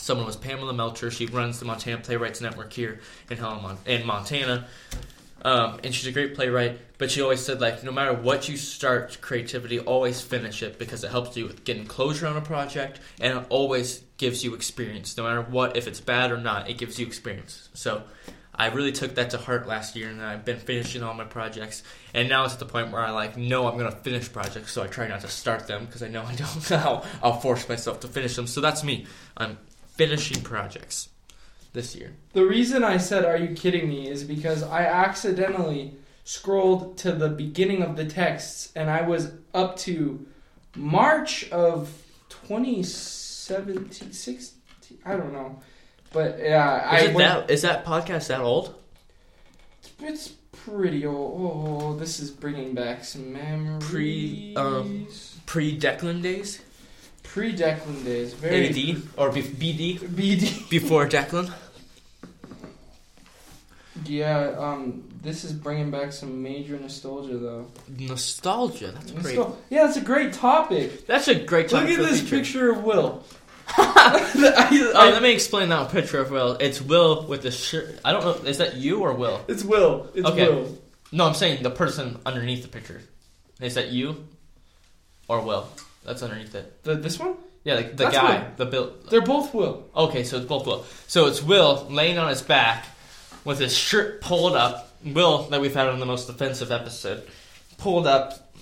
someone was Pamela Melcher. She runs the Montana Playwrights Network here in Helena, in Montana. Um, and she's a great playwright, but she always said like no matter what you start creativity, always finish it because it helps you with getting closure on a project and it always gives you experience. No matter what, if it's bad or not, it gives you experience. So I really took that to heart last year, and I've been finishing all my projects. And now it's at the point where I like know I'm gonna finish projects, so I try not to start them because I know I don't. *laughs* I'll, I'll force myself to finish them. So that's me. I'm finishing projects this year. The reason I said, Are you kidding me? is because I accidentally scrolled to the beginning of the texts and I was up to March of 2017, 16, I don't know. But yeah, Is, I it went- that, is that podcast that old? it's pretty old. Oh, this is bringing back some memories. Pre, um, Pre Declan days? Pre Declan days. Very AD? Or BD? BD. Before Declan? Yeah, um, this is bringing back some major nostalgia though. Nostalgia. That's great. Yeah, that's a great topic. That's a great topic. Look at this future. picture of Will. *laughs* I- Oh, *laughs* let me explain that picture of Will. It's Will with the shirt. I don't know. Is that you or Will? it's Will. It's Okay. Will. No, I'm saying the person underneath the picture. Is that you or Will? That's underneath it. The, this one? Yeah, like the That's guy, Will. the Bill. They're both Will. Okay, so it's both Will. So it's Will laying on his back with his shirt pulled up. Will that we've had on the most offensive episode, pulled up,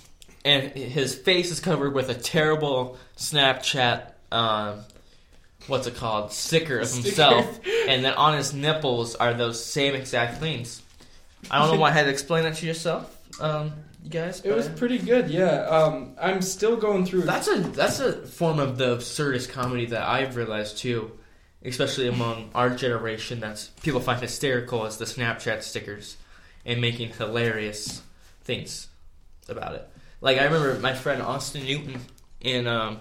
and his face is covered with a terrible Snapchat. Um, what's it called? Sticker of Sticker. himself, *laughs* and then on his nipples are those same exact things. I don't know why I had to explain that to yourself, um, you guys. It was pretty good, yeah. Um, I'm still going through. That's a that's a form of the absurdist comedy that I've realized too, especially among our generation. That's people find hysterical as the Snapchat stickers and making hilarious things about it. Like I remember my friend Austin Newton in um,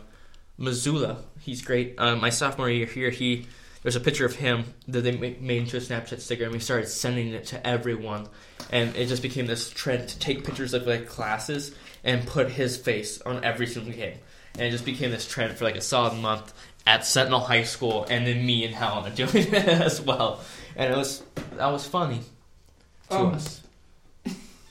Missoula. He's great. Um, my sophomore year here, he there's a picture of him that they made into a Snapchat sticker, and we started sending it to everyone. And it just became this trend to take pictures of like classes and put his face on every single game. And it just became this trend for like a solid month at Sentinel High School, and then me and Helen are *laughs* doing it as well. And it was that was funny to Um, us.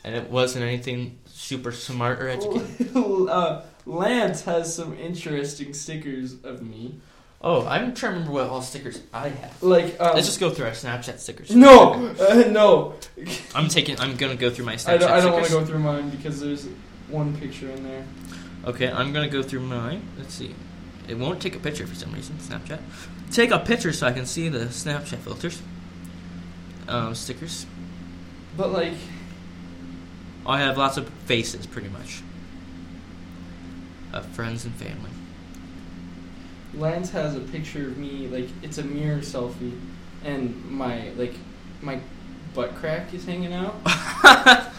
And it wasn't anything super smart or *laughs* educated. uh, Lance has some interesting stickers of me. Oh, I'm trying to remember what all stickers I have. Like, um, Let's just go through our Snapchat stickers. no, uh, no. *laughs* I'm taking. I'm gonna go through my Snapchat I don't, I don't want to go through mine because there's one picture in there. Okay, I'm gonna go through mine. Let's see. It won't take a picture for some reason. Snapchat. Take a picture so I can see the Snapchat filters. Um, stickers. But like, I have lots of faces, pretty much. Of friends and family. Lance has a picture of me. Like, it's a mirror selfie, and my like my butt crack is hanging out, *laughs*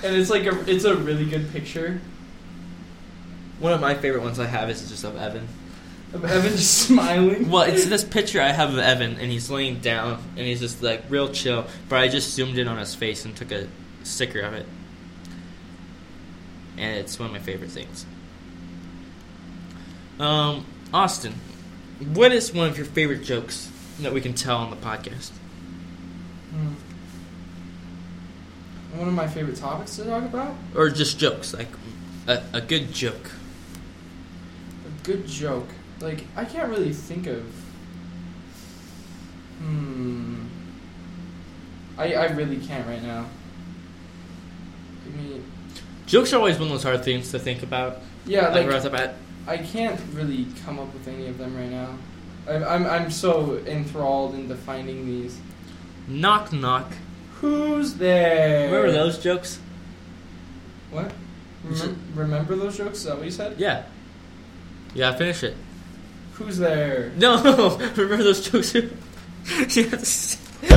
and it's like a it's a really good picture One of my favorite ones I have is just of Evan. of Evan just *laughs* smiling. Well, it's this picture I have of Evan, and he's laying down, and he's just like real chill. But I just zoomed in on his face and took a sticker of it, and it's one of my favorite things. Um, Austin, what is one of your favorite jokes that we can tell on the podcast? Hmm. One of my favorite topics to talk about. Or just jokes, like a, a good joke. A good joke. Like I can't really think of. Hmm. I I really can't right now. Give me. Jokes are always one of those hard things to think about. Yeah, Like, like right off the bat. I can't really come up with any of them right now. I'm I'm I'm so enthralled into finding these. Knock knock. Who's there? Remember those jokes? What? Remem- remember those jokes? Is that what you said? Yeah. Yeah, finish it. Who's there? No, *laughs* remember those jokes? yes. *laughs* *laughs*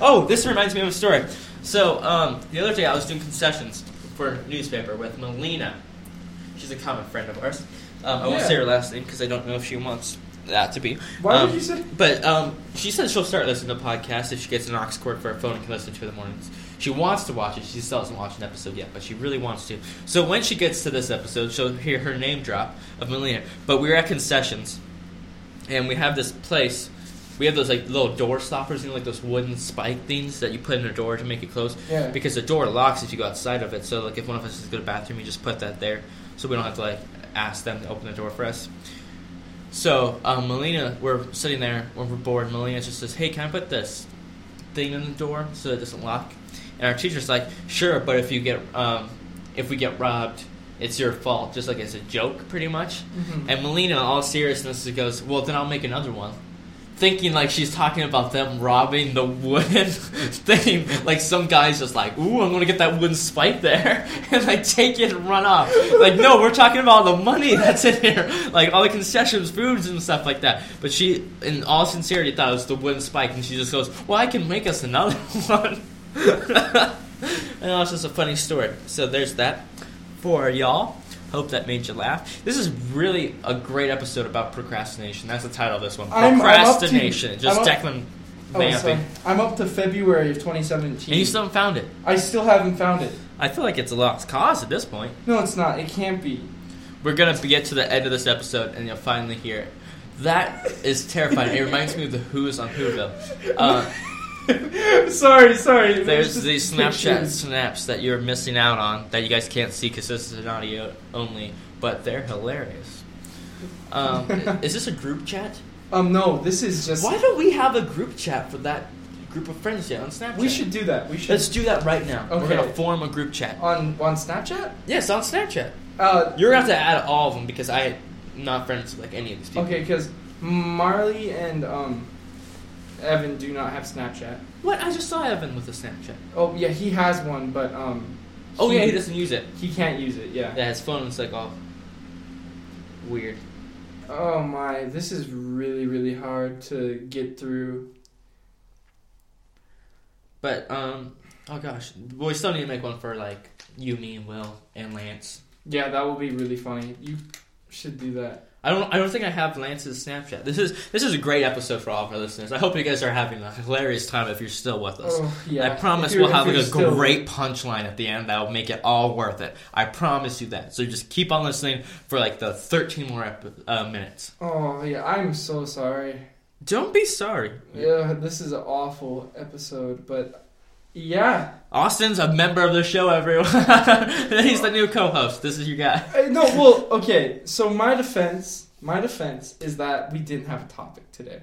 oh, this reminds me of a story. So, um, the other day I was doing concessions for a newspaper with Melina. She's a common friend of ours. Um, I won't Yeah. say her last name because I don't know if she wants that to be. Why Um, would you say? But um, she says she'll start listening to podcasts if she gets an aux cord for her phone and can listen to it in the mornings. She wants to watch it. She still hasn't watched an episode yet, but she really wants to. So when she gets to this episode, she'll hear her name drop of Melina. But we were at concessions, and we have this place. We have those like little door stoppers, you know, like those wooden spike things that you put in a door to make it close. Yeah. Because the door locks if you go outside of it. So like if one of us is to go to the bathroom, you just put that there, so we don't have to like ask them to open the door for us. So um, Melina, we're sitting there when we're bored. Melina just says, "Hey, can I put this thing in the door so it doesn't lock?" And our teacher's like, "Sure, but if you get um, if we get robbed, it's your fault." Just like it's a joke, pretty much. Mhm. And Melina, all seriousness, goes, "Well, then I'll make another one." Thinking like she's talking about them robbing the wooden *laughs* thing, like some guy's just like, "Ooh, I'm gonna get that wooden spike there," *laughs* and like take it and run off. Like, no, we're talking about the money that's in here, *laughs* like all the concessions, foods, and stuff like that. But she, in all sincerity, thought it was the wooden spike, and she just goes, "Well, I can make us another one." and it's just a funny story. So there's that for y'all. Hope that made you laugh. This is really a great episode about procrastination. That's the title of this one. I'm- I'm up to- Procrastination. just I'm up- Declan Oh, vamping. I'm up to February of 2017. and you still haven't found it. I still haven't found it. I feel like it's a lost cause at this point. No, it's not. It can't be. We're gonna get to the end of this episode, and you'll finally hear it. That is terrifying. it reminds me of the Who's on Whoville. *laughs* Uh, *laughs* sorry, sorry. there's these Snapchat snaps that you're missing out on that you guys can't see because this is an audio only, but they're hilarious. Um, *laughs* is this a group chat? Um, no, this is just. Why don't we have a group chat for that group of friends yet on Snapchat? We should do that. We should. Let's do that right now. We're gonna form a group chat. on on Snapchat. Yes, on Snapchat. Uh, You're gonna have to add all of them because I'm not friends with like any of these people. okay, because Marley and um, Evan do not have Snapchat. What? I just saw Evan with a Snapchat. Oh yeah, he has one, but um. Oh yeah, he doesn't use it. He can't use it. Yeah. Yeah, his phone's like all weird. Oh my, this is really really hard to get through. But um, oh gosh, we still need to make one for like you, me, and Will, and Lance. Yeah, that will be really funny. You should do that. I don't. I don't think I have Lance's Snapchat. This is this is a great episode for all of our listeners. I hope you guys are having a hilarious time if you're still with us. Oh yeah. I promise we'll have like a still- great punchline at the end that will make it all worth it. I promise you that. So just keep on listening for like the 13 more epi- uh, minutes. Oh yeah, I'm so sorry. Don't be sorry. Yeah, this is an awful episode, but yeah. Austin's a member of the show, everyone. *laughs* He's the new co-host. This is your guy. Uh, No, well, okay. So my defense, my defense is that we didn't have a topic today.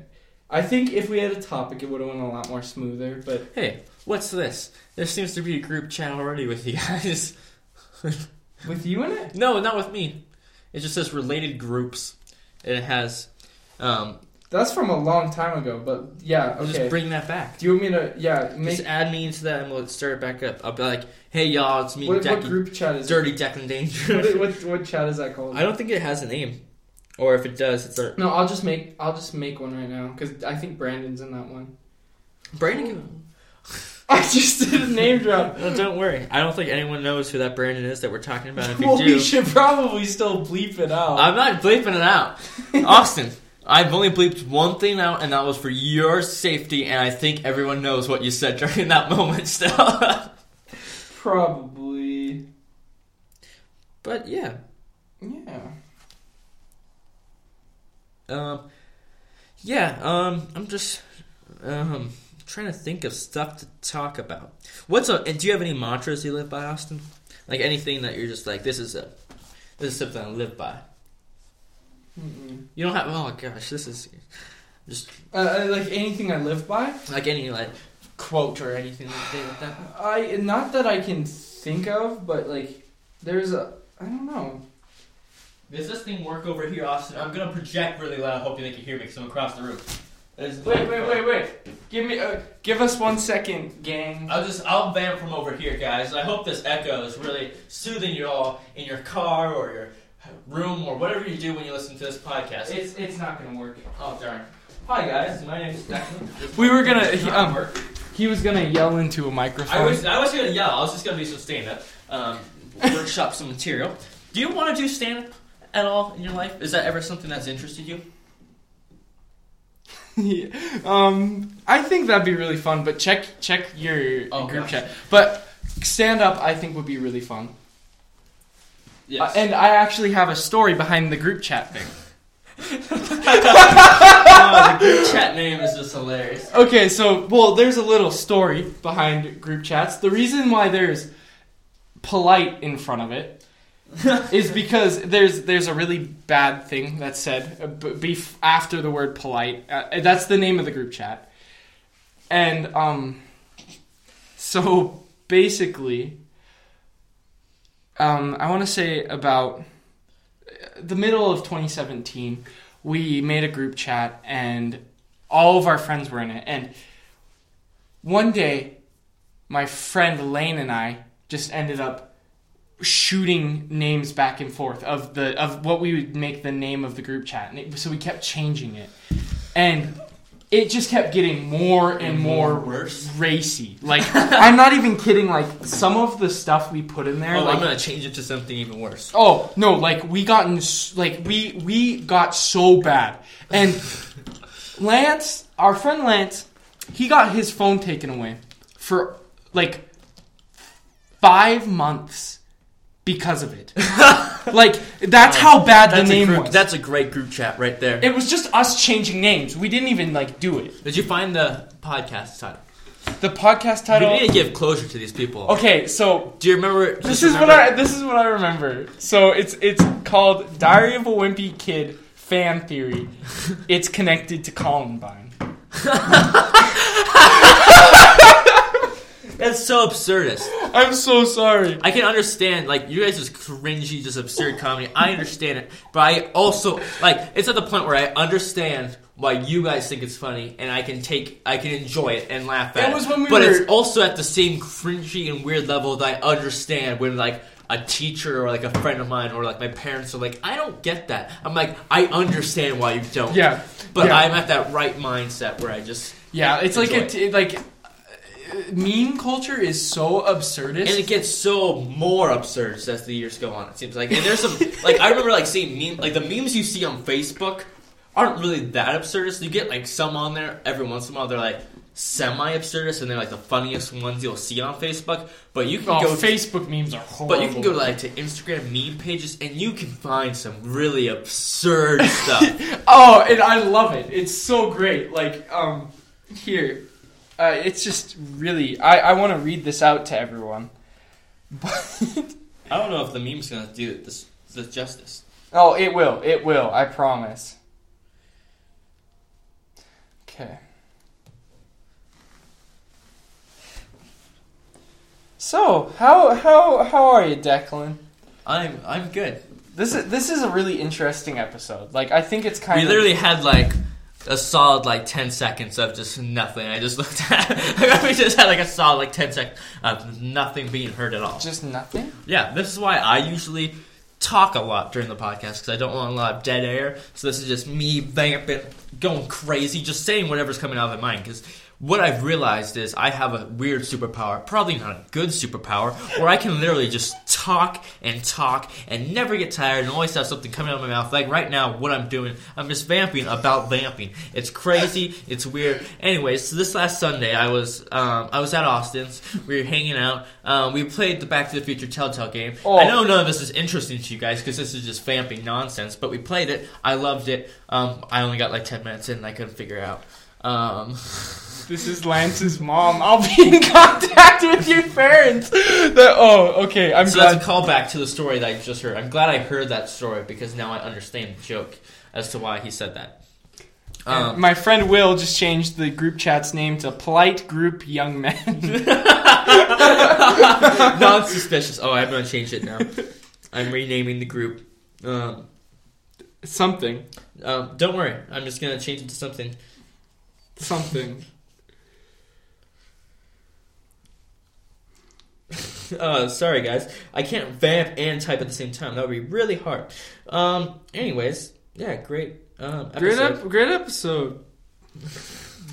I think if we had a topic, it would have went a lot more smoother. But Hey, what's this? There seems to be a group chat already with you guys. *laughs* with you in it, no, not with me. It just says related groups. And it has. Um, that's from a long time ago. But yeah, I'll okay. Just bring that back. Do you want me to? Yeah, make. Just add me into that and we'll start it back up. I'll be like, hey y'all, it's me, What, what Decky, group chat is? Dirty Declan Danger. What, what *laughs* what chat is that called? I don't think it has a name. Or if it does, it's a. No, I'll just make I'll just make one right now because I think Brandon's in that one. Brandon. *laughs* I just did a name *laughs* drop. No, don't worry. I don't think anyone knows who that Brandon is that we're talking about. If you well, do, we should probably still bleep it out. I'm not bleeping it out. Austin, I've only bleeped one thing out, and that was for your safety, and I think everyone knows what you said *laughs* during that moment still. probably. but yeah. Yeah. Um, yeah, um, I'm just um, trying to think of stuff to talk about. What's a? Do you have any mantras you live by, Austin? Like anything that you're just like, this is a, this is something I live by. Mm-mm. You don't have. Oh gosh, this is just Uh, uh, like anything I live by. like any like quote or anything like that. I not that I can think of, but like there's a I don't know. Does this thing work over here, Austin? I'm gonna project really loud, hoping they can hear me because I'm across the room. There's- Wait, wait, wait, wait. Give me uh, give us one second, gang. I'll just I'll vamp from over here, guys. I hope this echo is really soothing you all in your car or your room or whatever you do when you listen to this podcast. It's it's not gonna work. oh darn! Hi guys, my name is Declan. *laughs* We were gonna he, um he was gonna yell into a microphone. I was I was gonna yell. I was just gonna do some stand up, um, workshop some material. Do you want to do stand up at all in your life? Is that ever something that's interested you? *laughs* um, I think that'd be really fun. But check check your Oh, group gosh. chat. But stand up, I think would be really fun. Yes. Uh, and I actually have a story behind the group chat thing. *laughs* oh, the group *laughs* chat name is just hilarious. Okay, so well, there's a little story behind group chats. The reason why there's polite in front of it *laughs* is because there's there's a really bad thing that's said uh, bef- after the word polite. Uh, that's the name of the group chat, and um, so basically, um, I want to say about the middle of 2017, we made a group chat and all of our friends were in it. And one day, my friend Lane and I just ended up shooting names back and forth of the of what we would make the name of the group chat. And it, so we kept changing it, and it just kept getting more and, And more, more worse? racy. Like *laughs* *laughs* I'm not even kidding. Like some of the stuff we put in there, Oh, like I'm gonna change it to something even worse. Oh no! Like we got in, s- like we we got so bad, and *laughs* Lance, our friend Lance, he got his phone taken away for like five months because of it. *laughs* like that's how bad the That's a, name group, was. that's a great group chat right there. it was just us changing names. We didn't even like do it. Did you find the podcast title? The podcast title. We need to give closure to these people. Okay, so Do you remember? This is what I this is what I remember. So it's it's called Diary of a Wimpy Kid fan theory. *laughs* It's connected to Columbine. *laughs* That's so absurdist. I'm so sorry. I can understand, like, you guys just cringy, just absurd comedy. I understand it, but I also like. It's at the point where I understand why you guys think it's funny, and I can take, I can enjoy it and laugh at It it. was when we but were- it's also at the same cringy and weird level that I understand when like a teacher or like a friend of mine or like my parents are like, I don't get that. I'm like, I understand why you don't. Yeah, But yeah. I'm at that right mindset where I just yeah. It's like a Enjoy t- like meme culture is so absurdist. And it gets so more absurd as the years go on. It seems like, and there's some like I remember like seeing meme like the memes you see on Facebook aren't really that absurdist. You get like some on there every once in a while. They're like semi absurdist, and they're like the funniest ones you'll see on Facebook. But you can oh, go. Facebook memes are horrible. but you can go like to Instagram meme pages, and you can find some really absurd *laughs* stuff. Oh, and I love it. It's so great. Like, um, here, uh, it's just really. I I want to read this out to everyone. But I don't know if the meme's gonna do this, this justice. Oh, it will. It will. I promise. Okay. So, how how how are you, Declan? I'm I'm good. This is this is a really interesting episode. Like, I think it's kind We of literally had like a solid like ten seconds of just nothing. I just looked at. *laughs* we just had like a solid like ten seconds of nothing being heard at all. just nothing. Yeah, this is why I usually talk a lot during the podcast because I don't want a lot of dead air. So this is just me vamping, going crazy, just saying whatever's coming out of my mind. Because what I've realized is I have a weird superpower, probably not a good superpower, where I can literally just talk and talk and never get tired and always have something coming out of my mouth. Like right now, what I'm doing, I'm just vamping about vamping. It's crazy, it's weird. Anyways, so this last Sunday, I was um, I was at Austin's. We were hanging out. Um, we played the Back to the Future Telltale game. Oh. I know none of this is interesting to you guys because this is just vamping nonsense. But we played it. I loved it. Um, I only got like ten minutes in. and I couldn't figure it out. *laughs* This is Lance's mom. I'll be in contact with your parents. That, oh, okay. I'm so glad. that's a callback to the story that I just heard. I'm glad I heard that story because now I understand the joke as to why he said that. Um, my friend Will just changed the group chat's name to Polite Group Young Men. *laughs* *laughs* non-suspicious. Oh, I'm gonna change it now. I'm renaming the group. Um, Something. um, don't worry, I'm just gonna change it to something. Something. *laughs* Uh, sorry guys, I can't vamp and type at the same time. That would be really hard. Um, anyways, yeah, great. Um, Great, episode. ep- great episode.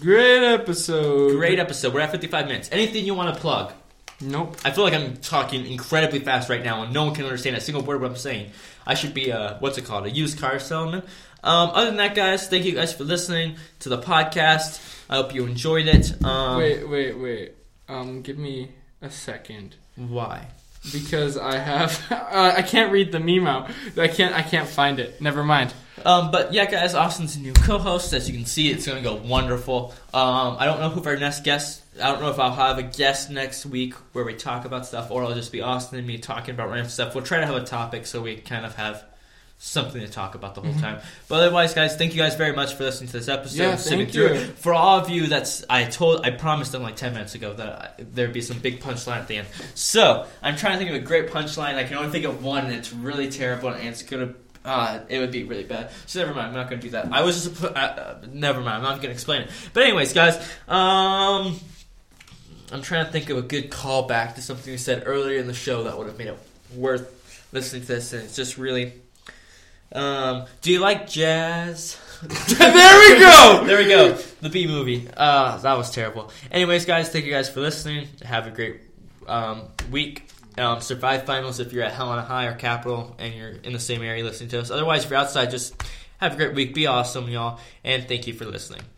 Great episode. Great episode. We're at 55 minutes. Anything you want to plug? Nope. I feel like I'm talking incredibly fast right now, and no one can understand a single word what I'm saying. I should be a what's it called? A used car salesman. Um, other than that, guys, thank you guys for listening to the podcast. I hope you enjoyed it. Um, wait, wait, wait. Um, give me a second Why? because I have *laughs* uh, I can't read the meme out. I can't I can't find it. Never mind. Um, but yeah, guys, Austin's a new co-host. As you can see, it's going to go wonderful. Um, I don't know who our next guest. I don't know if I'll have a guest next week where we talk about stuff, or it'll just be Austin and me talking about random stuff. We'll try to have a topic so we kind of have something to talk about the whole Mhm. time. But otherwise, guys, thank you guys very much for listening to this episode. Yeah, thank through you. For all of you, that's I told, I promised them like ten minutes ago that I, there'd be some big punchline at the end. So I'm trying to think of a great punchline. I can only think of one, and it's really terrible, and it's gonna. Uh, it would be really bad. So never mind. I'm not gonna do that. I was just. Uh, uh, never mind. I'm not gonna explain it. But anyways, guys. Um, I'm trying to think of a good callback to something you said earlier in the show that would have made it worth listening to this, and it's just really. Um, do you like jazz? *laughs* *laughs* there we go. there we go. The Bee Movie. Uh, that was terrible. Anyways, guys, thank you guys for listening. Have a great um, week. Um, survive finals if you're at Helena High or Capital and you're in the same area listening to us. Otherwise, if you're outside, just have a great week. Be awesome, y'all. And thank you for listening.